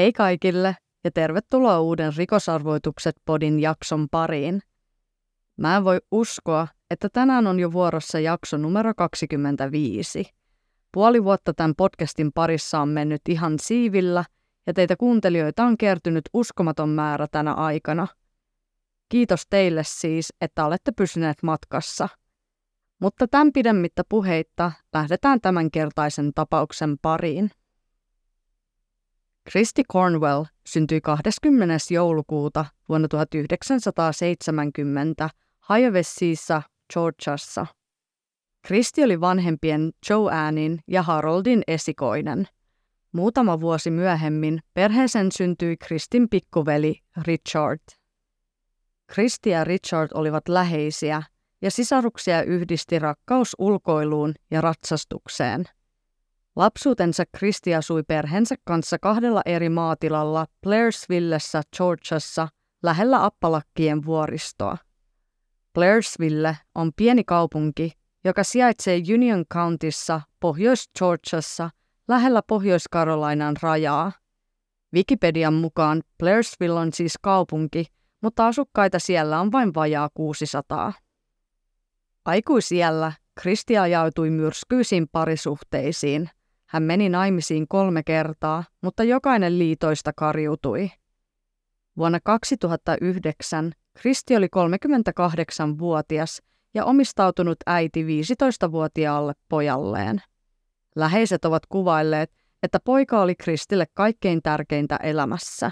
Hei kaikille ja tervetuloa uuden Rikosarvoitukset podin jakson pariin. Mä en voi uskoa, että tänään on jo vuorossa jakso numero 25. Puoli vuotta tämän podcastin parissa on mennyt ihan siivillä ja teitä kuuntelijoita on kertynyt uskomaton määrä tänä aikana. Kiitos teille siis, että olette pysyneet matkassa. Mutta tämän pidemmittä puheitta lähdetään tämänkertaisen tapauksen pariin. Christy Cornwell syntyi 20. joulukuuta vuonna 1970 Hiavessiissa, Georgiassa. Kristi oli vanhempien Joannin ja Haroldin esikoinen. Muutama vuosi myöhemmin perheeseen syntyi Kristin pikkuveli Richard. Kristi ja Richard olivat läheisiä ja sisaruksia yhdisti rakkaus ulkoiluun ja ratsastukseen – Lapsuutensa Kristi asui perheensä kanssa kahdella eri maatilalla Blairsvillessä, Georgiassa, lähellä Appalakkien vuoristoa. Blairsville on pieni kaupunki, joka sijaitsee Union Countyssa Pohjois-Georgiassa lähellä Pohjois-Carolinan rajaa. Wikipedian mukaan Blairsville on siis kaupunki, mutta asukkaita siellä on vain vajaa 600. Aikuisiellä Kristi ajautui myrskyisiin parisuhteisiin – hän meni naimisiin kolme kertaa, mutta jokainen liitoista karjutui. Vuonna 2009 Kristi oli 38-vuotias ja omistautunut äiti 15-vuotiaalle pojalleen. Läheiset ovat kuvailleet, että poika oli Kristille kaikkein tärkeintä elämässä.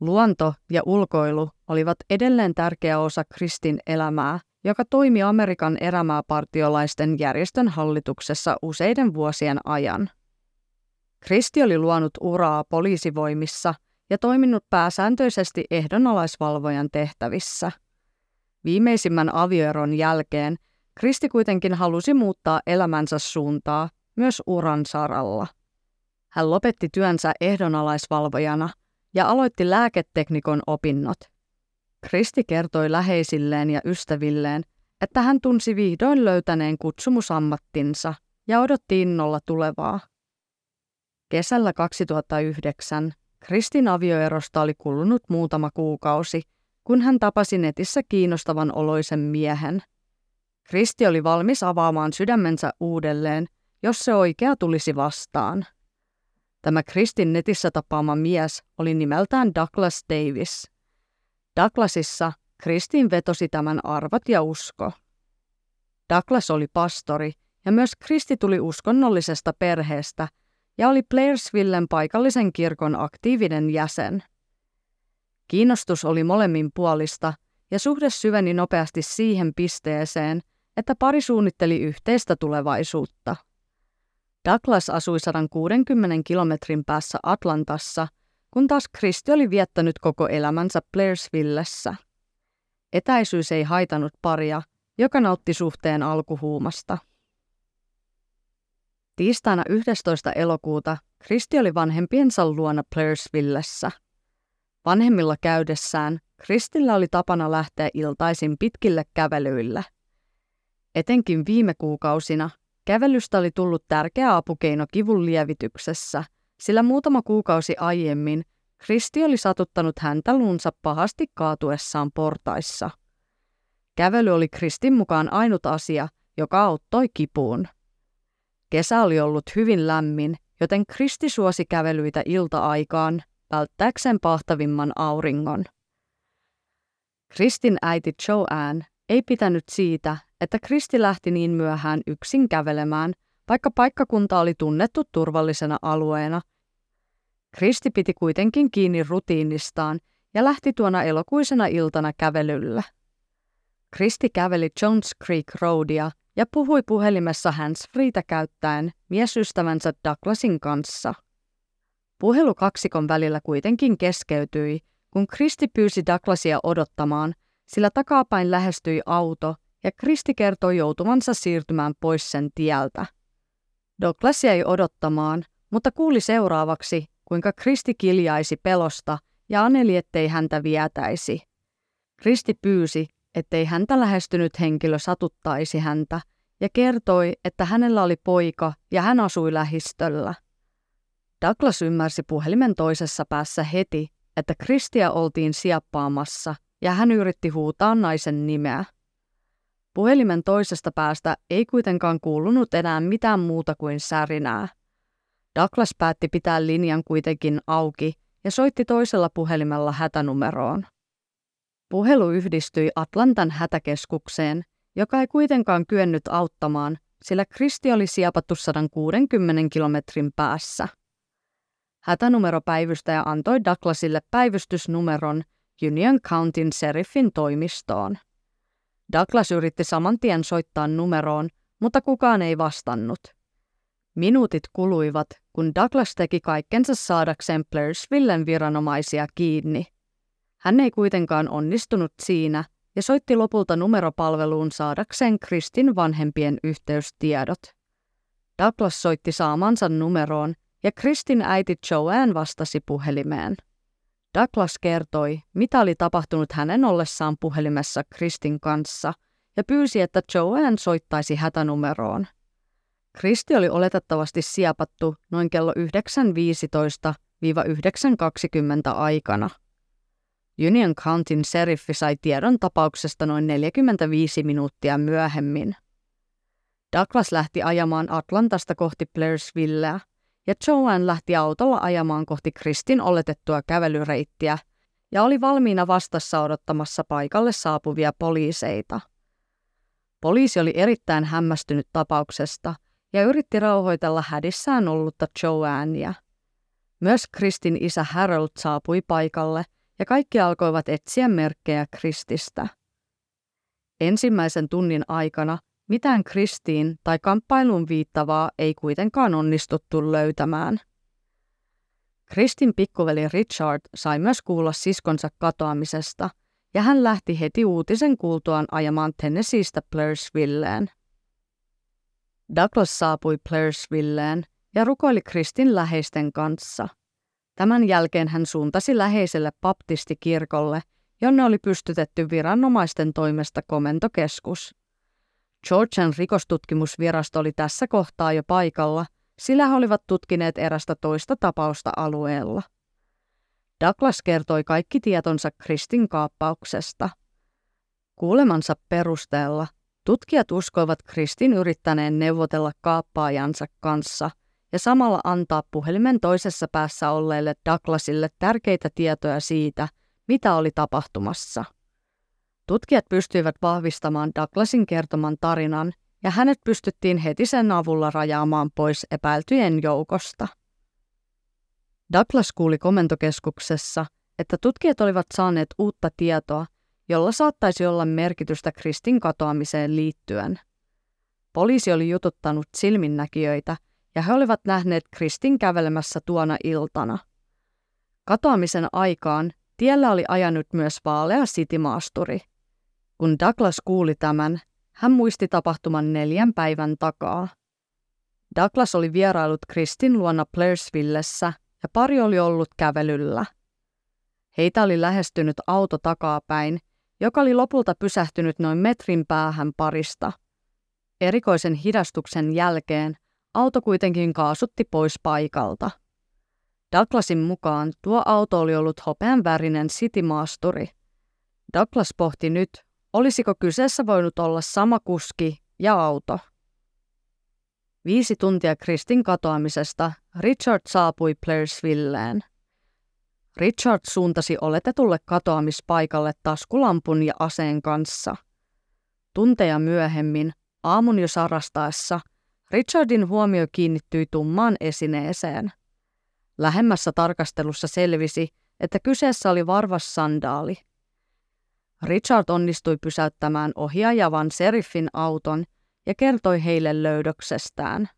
Luonto ja ulkoilu olivat edelleen tärkeä osa Kristin elämää – joka toimi Amerikan erämaapartiolaisten järjestön hallituksessa useiden vuosien ajan. Kristi oli luonut uraa poliisivoimissa ja toiminut pääsääntöisesti ehdonalaisvalvojan tehtävissä. Viimeisimmän avioeron jälkeen Kristi kuitenkin halusi muuttaa elämänsä suuntaa myös uran saralla. Hän lopetti työnsä ehdonalaisvalvojana ja aloitti lääketeknikon opinnot – Kristi kertoi läheisilleen ja ystävilleen, että hän tunsi vihdoin löytäneen kutsumusammattinsa ja odotti innolla tulevaa. Kesällä 2009 Kristin avioerosta oli kulunut muutama kuukausi, kun hän tapasi netissä kiinnostavan oloisen miehen. Kristi oli valmis avaamaan sydämensä uudelleen, jos se oikea tulisi vastaan. Tämä Kristin netissä tapaama mies oli nimeltään Douglas Davis – Douglasissa Kristin vetosi tämän arvat ja usko. Douglas oli pastori ja myös Kristi tuli uskonnollisesta perheestä ja oli Blairsvillen paikallisen kirkon aktiivinen jäsen. Kiinnostus oli molemmin puolista ja suhde syveni nopeasti siihen pisteeseen, että pari suunnitteli yhteistä tulevaisuutta. Douglas asui 160 kilometrin päässä Atlantassa – kun taas Kristi oli viettänyt koko elämänsä Blairsvillessä. Etäisyys ei haitanut paria, joka nautti suhteen alkuhuumasta. Tiistaina 11. elokuuta Kristi oli vanhempiensa luona Blairsvillessä. Vanhemmilla käydessään Kristillä oli tapana lähteä iltaisin pitkille kävelyille. Etenkin viime kuukausina kävelystä oli tullut tärkeä apukeino kivun lievityksessä – sillä muutama kuukausi aiemmin Kristi oli satuttanut häntä luunsa pahasti kaatuessaan portaissa. Kävely oli Kristin mukaan ainut asia, joka auttoi kipuun. Kesä oli ollut hyvin lämmin, joten Kristi suosi kävelyitä ilta-aikaan välttääkseen pahtavimman auringon. Kristin äiti Joanne ei pitänyt siitä, että Kristi lähti niin myöhään yksin kävelemään, vaikka paikkakunta oli tunnettu turvallisena alueena – Kristi piti kuitenkin kiinni rutiinistaan ja lähti tuona elokuisena iltana kävelyllä. Kristi käveli Jones Creek Roadia ja puhui puhelimessa handsfreetä käyttäen miesystävänsä Douglasin kanssa. Puhelu kaksikon välillä kuitenkin keskeytyi, kun Kristi pyysi Douglasia odottamaan, sillä takapäin lähestyi auto ja Kristi kertoi joutuvansa siirtymään pois sen tieltä. Douglas jäi odottamaan, mutta kuuli seuraavaksi, kuinka Kristi kiljaisi pelosta ja aneli, ettei häntä vietäisi. Kristi pyysi, ettei häntä lähestynyt henkilö satuttaisi häntä ja kertoi, että hänellä oli poika ja hän asui lähistöllä. Douglas ymmärsi puhelimen toisessa päässä heti, että Kristia oltiin siappaamassa ja hän yritti huutaa naisen nimeä. Puhelimen toisesta päästä ei kuitenkaan kuulunut enää mitään muuta kuin särinää. Douglas päätti pitää linjan kuitenkin auki ja soitti toisella puhelimella hätänumeroon. Puhelu yhdistyi Atlantan hätäkeskukseen, joka ei kuitenkaan kyennyt auttamaan, sillä Kristi oli siepattu 160 kilometrin päässä. Hätänumeropäivystäjä antoi Douglasille päivystysnumeron Union Countyn seriffin toimistoon. Douglas yritti saman tien soittaa numeroon, mutta kukaan ei vastannut. Minuutit kuluivat, kun Douglas teki kaikkensa saadakseen Blairsvillen viranomaisia kiinni. Hän ei kuitenkaan onnistunut siinä ja soitti lopulta numeropalveluun saadakseen Kristin vanhempien yhteystiedot. Douglas soitti saamansa numeroon ja Kristin äiti Joanne vastasi puhelimeen. Douglas kertoi, mitä oli tapahtunut hänen ollessaan puhelimessa Kristin kanssa ja pyysi, että Joanne soittaisi hätänumeroon. Kristi oli oletettavasti siepattu noin kello 9.15-9.20 aikana. Union Countyn seriffi sai tiedon tapauksesta noin 45 minuuttia myöhemmin. Douglas lähti ajamaan Atlantasta kohti Blairsvilleä ja Joanne lähti autolla ajamaan kohti Kristin oletettua kävelyreittiä ja oli valmiina vastassa odottamassa paikalle saapuvia poliiseita. Poliisi oli erittäin hämmästynyt tapauksesta ja yritti rauhoitella hädissään ollutta Joannea. Myös Kristin isä Harold saapui paikalle ja kaikki alkoivat etsiä merkkejä Krististä. Ensimmäisen tunnin aikana mitään Kristiin tai kamppailuun viittavaa ei kuitenkaan onnistuttu löytämään. Kristin pikkuveli Richard sai myös kuulla siskonsa katoamisesta, ja hän lähti heti uutisen kuultuaan ajamaan Tennesseeistä Blairsvilleen. Douglas saapui Blairsvilleen ja rukoili Kristin läheisten kanssa. Tämän jälkeen hän suuntasi läheiselle baptistikirkolle, jonne oli pystytetty viranomaisten toimesta komentokeskus. Georgian rikostutkimusvirasto oli tässä kohtaa jo paikalla, sillä he olivat tutkineet erästä toista tapausta alueella. Douglas kertoi kaikki tietonsa Kristin kaappauksesta. Kuulemansa perusteella tutkijat uskoivat Kristin yrittäneen neuvotella kaappaajansa kanssa ja samalla antaa puhelimen toisessa päässä olleelle Douglasille tärkeitä tietoja siitä, mitä oli tapahtumassa. Tutkijat pystyivät vahvistamaan Douglasin kertoman tarinan ja hänet pystyttiin heti sen avulla rajaamaan pois epäiltyjen joukosta. Douglas kuuli komentokeskuksessa, että tutkijat olivat saaneet uutta tietoa, jolla saattaisi olla merkitystä Kristin katoamiseen liittyen. Poliisi oli jututtanut silminnäkijöitä ja he olivat nähneet Kristin kävelemässä tuona iltana. Katoamisen aikaan tiellä oli ajanut myös vaalea sitimaasturi – kun Douglas kuuli tämän, hän muisti tapahtuman neljän päivän takaa. Douglas oli vierailut Kristin luona Blairsvillessä ja pari oli ollut kävelyllä. Heitä oli lähestynyt auto takapäin, joka oli lopulta pysähtynyt noin metrin päähän parista. Erikoisen hidastuksen jälkeen auto kuitenkin kaasutti pois paikalta. Douglasin mukaan tuo auto oli ollut hopean värinen sitimaasturi. Douglas pohti nyt, Olisiko kyseessä voinut olla sama kuski ja auto? Viisi tuntia Kristin katoamisesta Richard saapui Blairsvilleen. Richard suuntasi oletetulle katoamispaikalle taskulampun ja aseen kanssa. Tunteja myöhemmin, aamun jo sarastaessa, Richardin huomio kiinnittyi tummaan esineeseen. Lähemmässä tarkastelussa selvisi, että kyseessä oli varvas sandaali – Richard onnistui pysäyttämään ohjaajavan seriffin auton ja kertoi heille löydöksestään.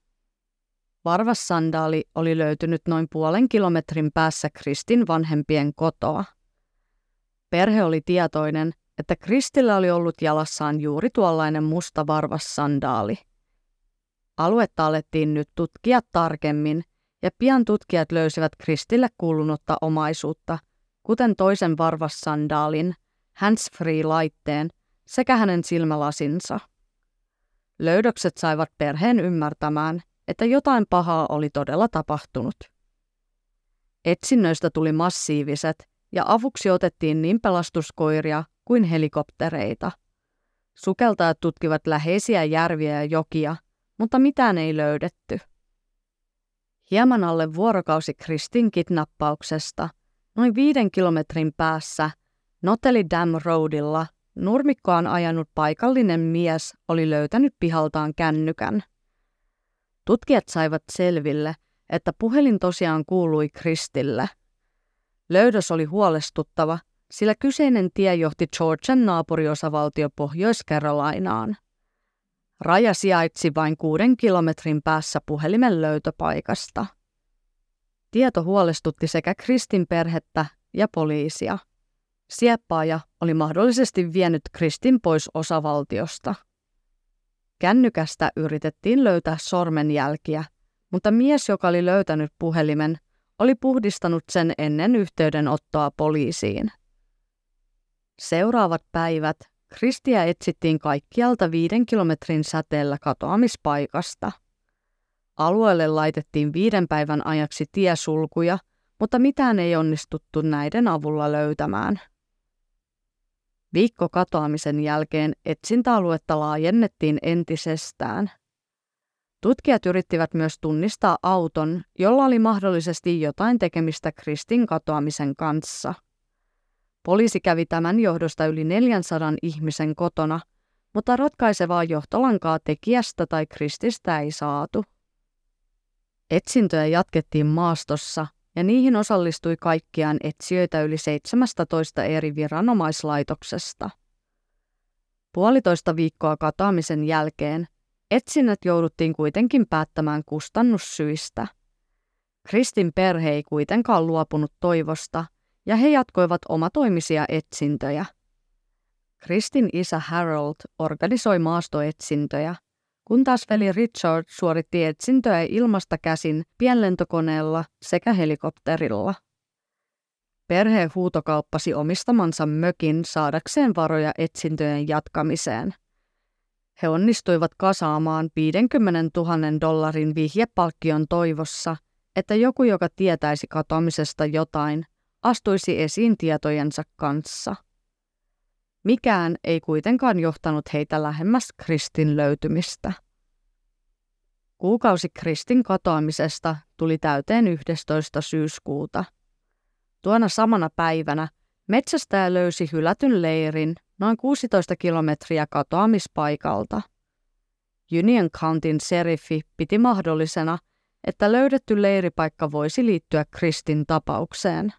Varvassandaali oli löytynyt noin puolen kilometrin päässä Kristin vanhempien kotoa. Perhe oli tietoinen, että Kristillä oli ollut jalassaan juuri tuollainen musta varvassandaali. Aluetta alettiin nyt tutkia tarkemmin, ja pian tutkijat löysivät Kristille kuulunutta omaisuutta, kuten toisen varvassandaalin – handsfree-laitteen sekä hänen silmälasinsa. Löydökset saivat perheen ymmärtämään, että jotain pahaa oli todella tapahtunut. Etsinnöistä tuli massiiviset ja avuksi otettiin niin pelastuskoiria kuin helikoptereita. Sukeltajat tutkivat läheisiä järviä ja jokia, mutta mitään ei löydetty. Hieman alle vuorokausi Kristin kidnappauksesta, noin viiden kilometrin päässä Noteli Dam Roadilla nurmikkoaan ajanut paikallinen mies oli löytänyt pihaltaan kännykän. Tutkijat saivat selville, että puhelin tosiaan kuului Kristille. Löydös oli huolestuttava, sillä kyseinen tie johti Georgian naapuriosavaltio Pohjois-Carolinaan. Raja sijaitsi vain kuuden kilometrin päässä puhelimen löytöpaikasta. Tieto huolestutti sekä Kristin perhettä ja poliisia. Sieppaaja oli mahdollisesti vienyt Kristin pois osavaltiosta. Kännykästä yritettiin löytää sormenjälkiä, mutta mies, joka oli löytänyt puhelimen, oli puhdistanut sen ennen yhteydenottoa poliisiin. Seuraavat päivät Kristiä etsittiin kaikkialta viiden kilometrin säteellä katoamispaikasta. Alueelle laitettiin viiden päivän ajaksi tiesulkuja, mutta mitään ei onnistuttu näiden avulla löytämään. Viikko katoamisen jälkeen etsintäaluetta laajennettiin entisestään. Tutkijat yrittivät myös tunnistaa auton, jolla oli mahdollisesti jotain tekemistä Kristin katoamisen kanssa – Poliisi kävi tämän johdosta yli 400 ihmisen kotona, mutta ratkaisevaa johtolankaa tekijästä tai krististä ei saatu. Etsintöjä jatkettiin maastossa ja niihin osallistui kaikkiaan etsijöitä yli 17 eri viranomaislaitoksesta. Puolitoista viikkoa katoamisen jälkeen etsinnät jouduttiin kuitenkin päättämään kustannussyistä. Kristin perhe ei kuitenkaan luopunut toivosta ja he jatkoivat omatoimisia etsintöjä. Kristin isä Harold organisoi maastoetsintöjä, kun taas veli Richard suoritti etsintöjä ilmasta käsin pienlentokoneella sekä helikopterilla. Perhe huutokauppasi omistamansa mökin saadakseen varoja etsintöjen jatkamiseen. He onnistuivat kasaamaan 50 000 dollarin vihjepalkkion toivossa, että joku, joka tietäisi katoamisesta jotain, astuisi esiin tietojensa kanssa. Mikään ei kuitenkaan johtanut heitä lähemmäs Kristin löytymistä. Kuukausi Kristin katoamisesta tuli täyteen 11. syyskuuta. Tuona samana päivänä metsästäjä löysi hylätyn leirin noin 16 kilometriä katoamispaikalta. Union Countyn seriffi piti mahdollisena, että löydetty leiripaikka voisi liittyä Kristin tapaukseen.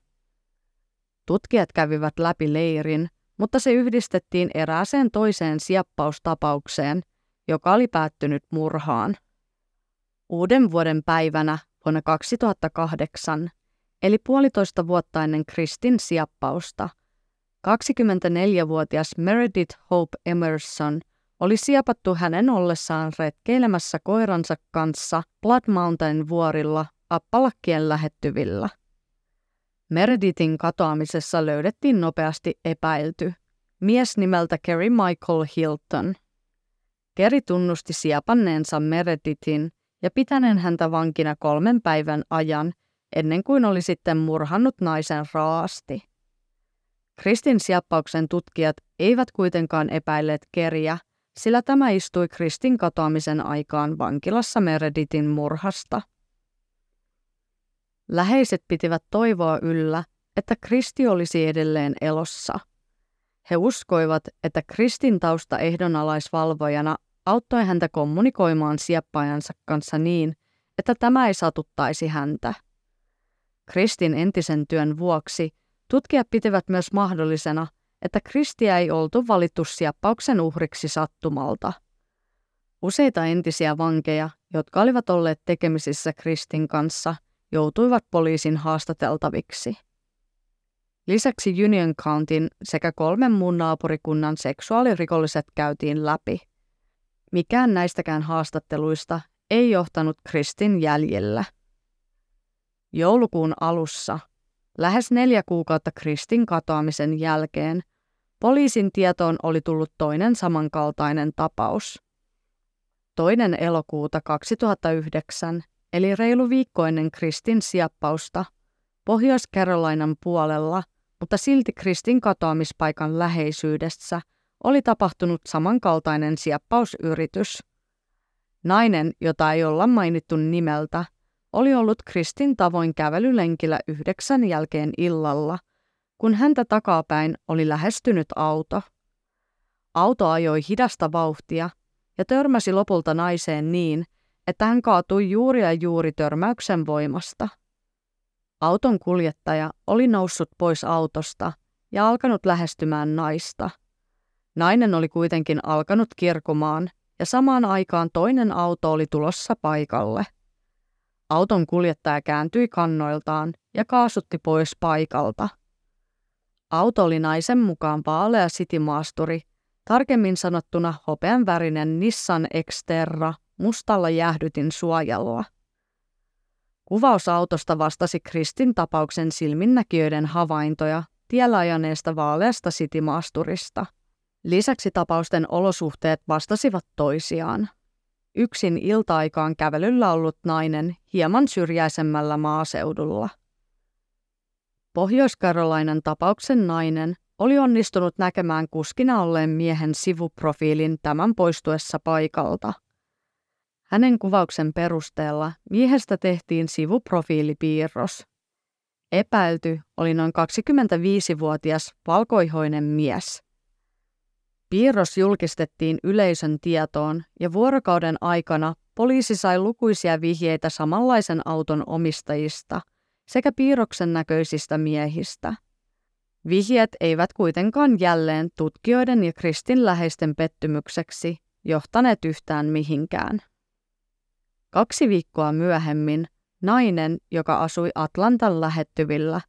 Tutkijat kävivät läpi leirin, mutta se yhdistettiin erääseen toiseen siappaustapaukseen, joka oli päättynyt murhaan. Uuden vuoden päivänä vuonna 2008, eli puolitoista vuotta ennen Kristin siappausta, 24-vuotias Meredith Hope Emerson oli siapattu hänen ollessaan retkeilemässä koiransa kanssa Blood Mountain vuorilla Appalakkien lähettyvillä. Meredithin katoamisessa löydettiin nopeasti epäilty, mies nimeltä Kerry Michael Hilton. Kerry tunnusti siapanneensa Meredithin ja pitäneen häntä vankina kolmen päivän ajan, ennen kuin oli sitten murhannut naisen raasti. Kristin siappauksen tutkijat eivät kuitenkaan epäilleet Keriä, sillä tämä istui Kristin katoamisen aikaan vankilassa Meredithin murhasta – Läheiset pitivät toivoa yllä, että Kristi olisi edelleen elossa. He uskoivat, että Kristin tausta ehdonalaisvalvojana auttoi häntä kommunikoimaan sieppajansa kanssa niin, että tämä ei satuttaisi häntä. Kristin entisen työn vuoksi tutkijat pitivät myös mahdollisena, että Kristiä ei oltu valittu sieppauksen uhriksi sattumalta. Useita entisiä vankeja, jotka olivat olleet tekemisissä Kristin kanssa, joutuivat poliisin haastateltaviksi. Lisäksi Union Countyn sekä kolmen muun naapurikunnan seksuaalirikolliset käytiin läpi. Mikään näistäkään haastatteluista ei johtanut Kristin jäljellä. Joulukuun alussa, lähes neljä kuukautta Kristin katoamisen jälkeen, poliisin tietoon oli tullut toinen samankaltainen tapaus. Toinen elokuuta 2009 eli reilu viikko ennen Kristin siappausta, Pohjois-Carolinan puolella, mutta silti Kristin katoamispaikan läheisyydessä oli tapahtunut samankaltainen sieppausyritys. Nainen, jota ei olla mainittu nimeltä, oli ollut Kristin tavoin kävelylenkillä yhdeksän jälkeen illalla, kun häntä takapäin oli lähestynyt auto. Auto ajoi hidasta vauhtia ja törmäsi lopulta naiseen niin, että hän kaatui juuri ja juuri törmäyksen voimasta. Auton kuljettaja oli noussut pois autosta ja alkanut lähestymään naista. Nainen oli kuitenkin alkanut kirkumaan ja samaan aikaan toinen auto oli tulossa paikalle. Auton kuljettaja kääntyi kannoiltaan ja kaasutti pois paikalta. Auto oli naisen mukaan vaalea sitimaasturi, tarkemmin sanottuna hopeanvärinen Nissan Xterra mustalla jäähdytin suojalla. Kuvaus autosta vastasi Kristin tapauksen silminnäkijöiden havaintoja tiellä ajaneesta vaaleasta sitimaasturista. Lisäksi tapausten olosuhteet vastasivat toisiaan. Yksin ilta-aikaan kävelyllä ollut nainen hieman syrjäisemmällä maaseudulla. Pohjois-Karolainan tapauksen nainen oli onnistunut näkemään kuskina olleen miehen sivuprofiilin tämän poistuessa paikalta – hänen kuvauksen perusteella miehestä tehtiin sivuprofiilipiirros. Epäilty oli noin 25-vuotias valkoihoinen mies. Piirros julkistettiin yleisön tietoon ja vuorokauden aikana poliisi sai lukuisia vihjeitä samanlaisen auton omistajista sekä piirroksen näköisistä miehistä. Vihjeet eivät kuitenkaan jälleen tutkijoiden ja kristinläheisten pettymykseksi johtaneet yhtään mihinkään. Kaksi viikkoa myöhemmin nainen, joka asui Atlantan lähettyvillä,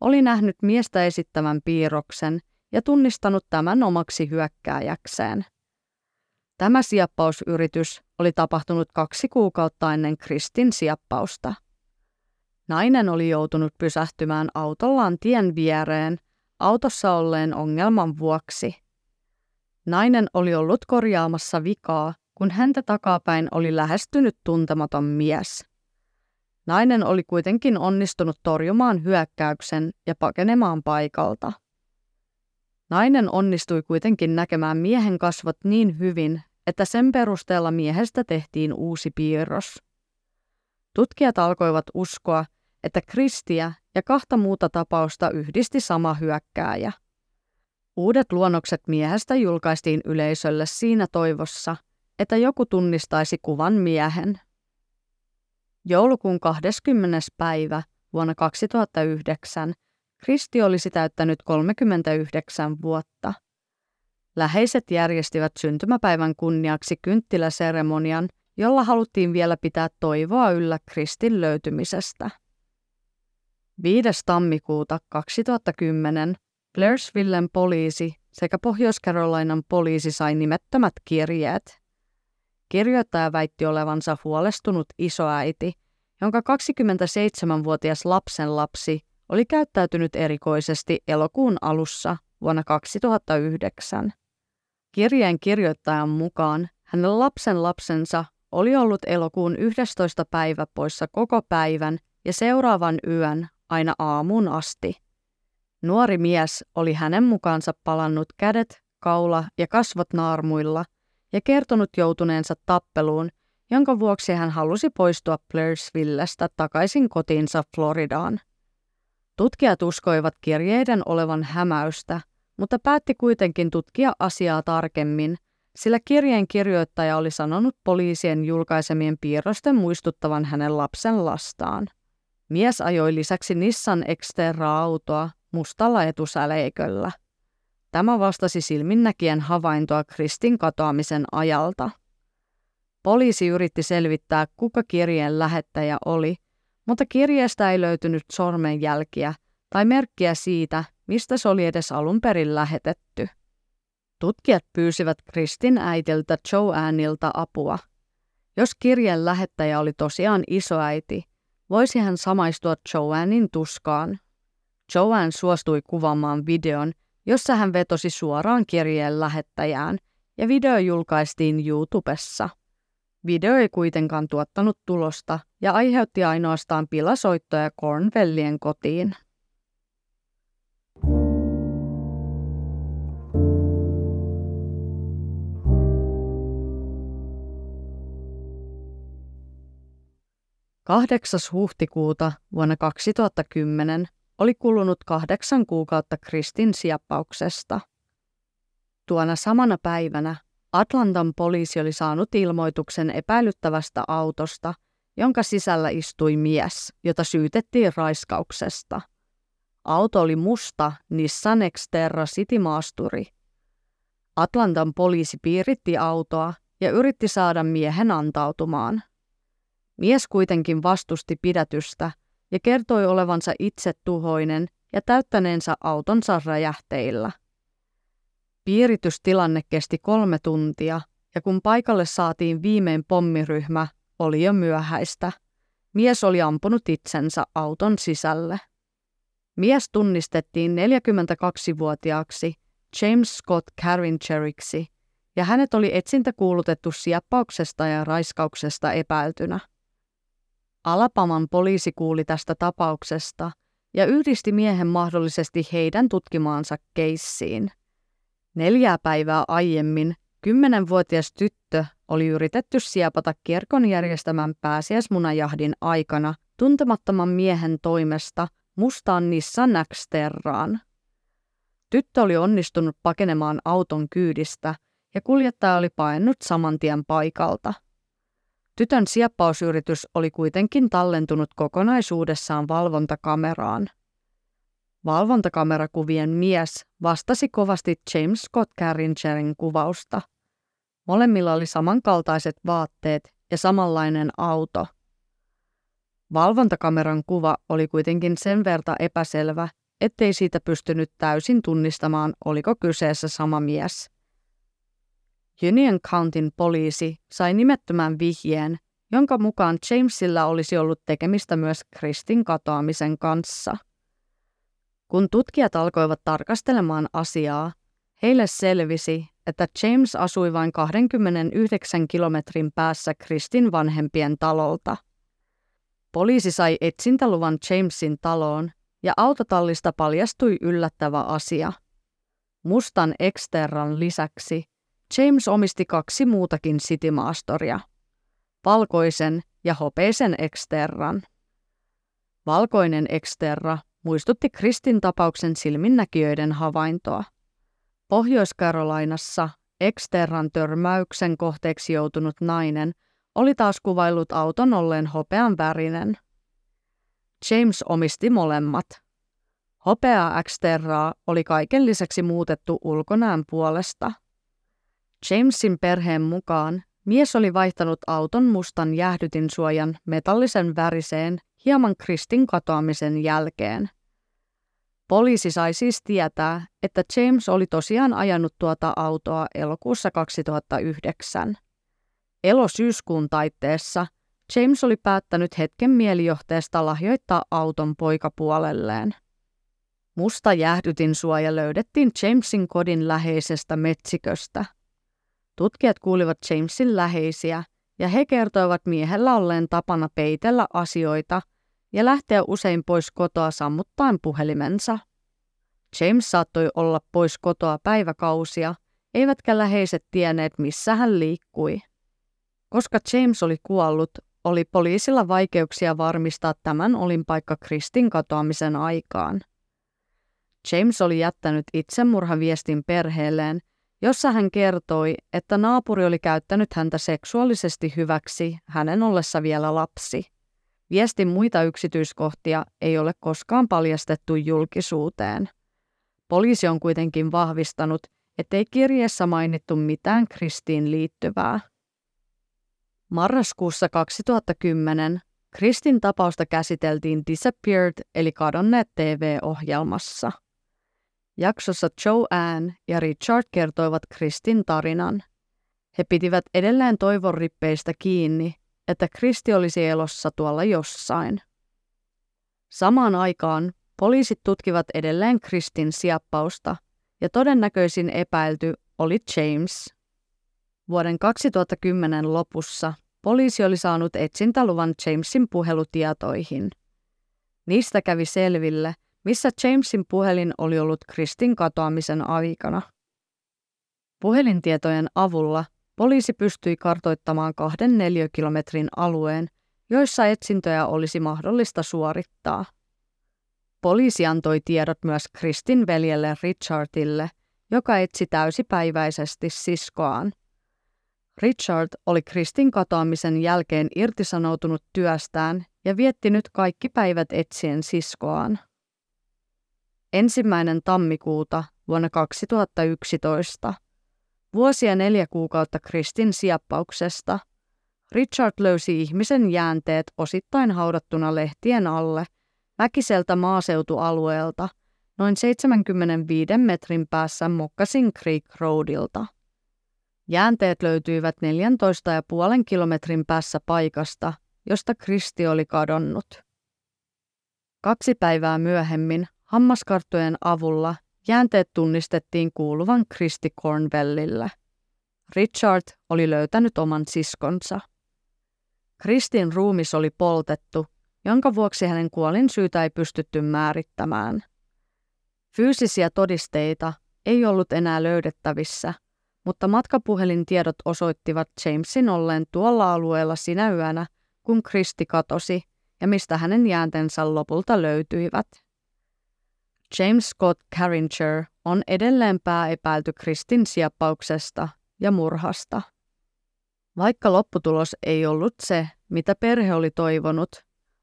oli nähnyt miestä esittävän piirroksen ja tunnistanut tämän omaksi hyökkääjäkseen. Tämä sieppausyritys oli tapahtunut kaksi kuukautta ennen Kristin sieppausta. Nainen oli joutunut pysähtymään autollaan tien viereen autossa olleen ongelman vuoksi. Nainen oli ollut korjaamassa vikaa kun häntä takapäin oli lähestynyt tuntematon mies. Nainen oli kuitenkin onnistunut torjumaan hyökkäyksen ja pakenemaan paikalta. Nainen onnistui kuitenkin näkemään miehen kasvot niin hyvin, että sen perusteella miehestä tehtiin uusi piirros. Tutkijat alkoivat uskoa, että Kristiä ja kahta muuta tapausta yhdisti sama hyökkääjä. Uudet luonnokset miehestä julkaistiin yleisölle siinä toivossa – että joku tunnistaisi kuvan miehen. Joulukuun 20. päivä vuonna 2009 Kristi olisi täyttänyt 39 vuotta. Läheiset järjestivät syntymäpäivän kunniaksi kynttiläseremonian, jolla haluttiin vielä pitää toivoa yllä Kristin löytymisestä. 5. tammikuuta 2010 Blairsvillen poliisi sekä Pohjois-Carolinan poliisi sai nimettömät kirjeet. Kirjoittaja väitti olevansa huolestunut isoäiti, jonka 27-vuotias lapsenlapsi oli käyttäytynyt erikoisesti elokuun alussa vuonna 2009. Kirjeen kirjoittajan mukaan hänen lapsen lapsensa oli ollut elokuun 11. päivä poissa koko päivän ja seuraavan yön aina aamuun asti. Nuori mies oli hänen mukaansa palannut kädet, kaula ja kasvot naarmuilla ja kertonut joutuneensa tappeluun, jonka vuoksi hän halusi poistua Blairsvillestä takaisin kotiinsa Floridaan. Tutkijat uskoivat kirjeiden olevan hämäystä, mutta päätti kuitenkin tutkia asiaa tarkemmin, sillä kirjeen kirjoittaja oli sanonut poliisien julkaisemien piirrosten muistuttavan hänen lapsen lastaan. Mies ajoi lisäksi Nissan Xterra-autoa mustalla etusäleiköllä. Tämä vastasi silminnäkien havaintoa Kristin katoamisen ajalta. Poliisi yritti selvittää, kuka kirjeen lähettäjä oli, mutta kirjeestä ei löytynyt sormenjälkiä tai merkkiä siitä, mistä se oli edes alun perin lähetetty. Tutkijat pyysivät Kristin äitiltä Joannilta apua. Jos kirjeen lähettäjä oli tosiaan isoäiti, voisi hän samaistua Joannin tuskaan. Joanne suostui kuvaamaan videon, jossa hän vetosi suoraan kirjeen lähettäjään, ja video julkaistiin YouTubessa. Video ei kuitenkaan tuottanut tulosta ja aiheutti ainoastaan pilasoittoja Cornwellien kotiin. Kahdeksas huhtikuuta vuonna 2010 oli kulunut kahdeksan kuukautta Kristin sieppauksesta. Tuona samana päivänä Atlantan poliisi oli saanut ilmoituksen epäilyttävästä autosta, jonka sisällä istui mies, jota syytettiin raiskauksesta. Auto oli musta Nissan Xterra City Maasturi. Atlantan poliisi piiritti autoa ja yritti saada miehen antautumaan. Mies kuitenkin vastusti pidätystä ja kertoi olevansa itse tuhoinen ja täyttäneensä autonsa räjähteillä. Piiritystilanne kesti kolme tuntia, ja kun paikalle saatiin viimein pommiryhmä, oli jo myöhäistä. Mies oli ampunut itsensä auton sisälle. Mies tunnistettiin 42-vuotiaaksi James Scott Carrincheriksi, ja hänet oli etsintä kuulutettu sieppauksesta ja raiskauksesta epäiltynä. Alapaman poliisi kuuli tästä tapauksesta ja yhdisti miehen mahdollisesti heidän tutkimaansa keissiin. Neljää päivää aiemmin kymmenenvuotias tyttö oli yritetty siepata kirkon järjestämän pääsiäismunajahdin aikana tuntemattoman miehen toimesta mustaan Nissan Xterraan. Tyttö oli onnistunut pakenemaan auton kyydistä ja kuljettaja oli paennut saman tien paikalta. Tytön sieppausyritys oli kuitenkin tallentunut kokonaisuudessaan valvontakameraan. Valvontakamerakuvien mies vastasi kovasti James Scott Carringerin kuvausta. Molemmilla oli samankaltaiset vaatteet ja samanlainen auto. Valvontakameran kuva oli kuitenkin sen verta epäselvä, ettei siitä pystynyt täysin tunnistamaan, oliko kyseessä sama mies. Union Countyn poliisi sai nimettömän vihjeen, jonka mukaan Jamesilla olisi ollut tekemistä myös Kristin katoamisen kanssa. Kun tutkijat alkoivat tarkastelemaan asiaa, heille selvisi, että James asui vain 29 kilometrin päässä Kristin vanhempien talolta. Poliisi sai etsintäluvan Jamesin taloon ja autotallista paljastui yllättävä asia. Mustan Exterran lisäksi James omisti kaksi muutakin Citymaastoria, valkoisen ja hopeisen Exterran. Valkoinen Exterra muistutti Kristin tapauksen silminnäkijöiden havaintoa. Pohjois-Karolainassa Exterran törmäyksen kohteeksi joutunut nainen oli taas kuvaillut auton olleen hopean värinen. James omisti molemmat. Hopea Xterraa oli kaiken lisäksi muutettu ulkonään puolesta – Jamesin perheen mukaan mies oli vaihtanut auton mustan jäähdytinsuojan metallisen väriseen hieman Kristin katoamisen jälkeen. Poliisi sai siis tietää, että James oli tosiaan ajanut tuota autoa elokuussa 2009. Elosyyskuun taitteessa James oli päättänyt hetken mielijohteesta lahjoittaa auton poikapuolelleen. Musta jäähdytinsuoja löydettiin Jamesin kodin läheisestä metsiköstä – Tutkijat kuulivat Jamesin läheisiä ja he kertoivat miehellä olleen tapana peitellä asioita ja lähteä usein pois kotoa sammuttaen puhelimensa. James saattoi olla pois kotoa päiväkausia, eivätkä läheiset tienneet, missä hän liikkui. Koska James oli kuollut, oli poliisilla vaikeuksia varmistaa tämän olinpaikka Kristin katoamisen aikaan. James oli jättänyt itsemurhaviestin perheelleen – jossa hän kertoi, että naapuri oli käyttänyt häntä seksuaalisesti hyväksi hänen ollessa vielä lapsi. Viestin muita yksityiskohtia ei ole koskaan paljastettu julkisuuteen. Poliisi on kuitenkin vahvistanut, ettei kirjeessä mainittu mitään Kristiin liittyvää. Marraskuussa 2010 Kristin tapausta käsiteltiin Disappeared eli kadonneet TV-ohjelmassa. Jaksossa Joanne ja Richard kertoivat Kristin tarinan. He pitivät edelleen toivon rippeistä kiinni, että Kristi olisi elossa tuolla jossain. Samaan aikaan poliisit tutkivat edelleen Kristin sieppausta ja todennäköisin epäilty oli James. Vuoden 2010 lopussa poliisi oli saanut etsintäluvan Jamesin puhelutietoihin. Niistä kävi selville, missä Jamesin puhelin oli ollut Kristin katoamisen aikana. Puhelintietojen avulla poliisi pystyi kartoittamaan kahden neliökilometrin alueen, joissa etsintöjä olisi mahdollista suorittaa. Poliisi antoi tiedot myös Kristin veljelle Richardille, joka etsi täysipäiväisesti siskoaan. Richard oli Kristin katoamisen jälkeen irtisanoutunut työstään ja vietti nyt kaikki päivät etsien siskoaan. Ensimmäinen tammikuuta vuonna 2011, vuosia neljä kuukautta Kristin sieppauksesta, Richard löysi ihmisen jäänteet osittain haudattuna lehtien alle väkiseltä maaseutualueelta noin 75 metrin päässä Moccasin Creek Roadilta. Jäänteet löytyivät 14,5 kilometrin päässä paikasta, josta Kristi oli kadonnut. Kaksi päivää myöhemmin hammaskarttojen avulla jäänteet tunnistettiin kuuluvan Kristi Cornwellille. Richard oli löytänyt oman siskonsa. Kristin ruumis oli poltettu, jonka vuoksi hänen kuolin syytä ei pystytty määrittämään. Fyysisiä todisteita ei ollut enää löydettävissä, mutta matkapuhelintiedot osoittivat Jamesin olleen tuolla alueella sinä yönä, kun Kristi katosi ja mistä hänen jääntensä lopulta löytyivät. James Scott Carringer on edelleen pääepäilty Kristin sieppauksesta ja murhasta. Vaikka lopputulos ei ollut se, mitä perhe oli toivonut,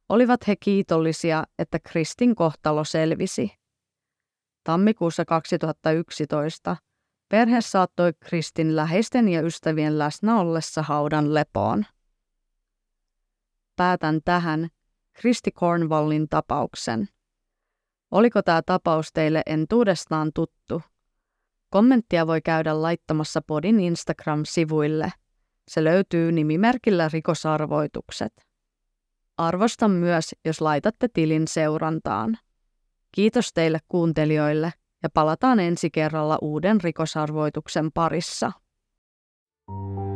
olivat he kiitollisia, että Kristin kohtalo selvisi. Tammikuussa 2011 perhe saattoi Kristin läheisten ja ystävien läsnä ollessa haudan lepoon. Päätän tähän Kristi Cornwallin tapauksen. Oliko tämä tapaus teille entuudestaan tuttu? Kommenttia voi käydä laittamassa podin Instagram-sivuille. Se löytyy nimimerkillä rikosarvoitukset. Arvostan myös, jos laitatte tilin seurantaan. Kiitos teille kuuntelijoille ja palataan ensi kerralla uuden rikosarvoituksen parissa. thank you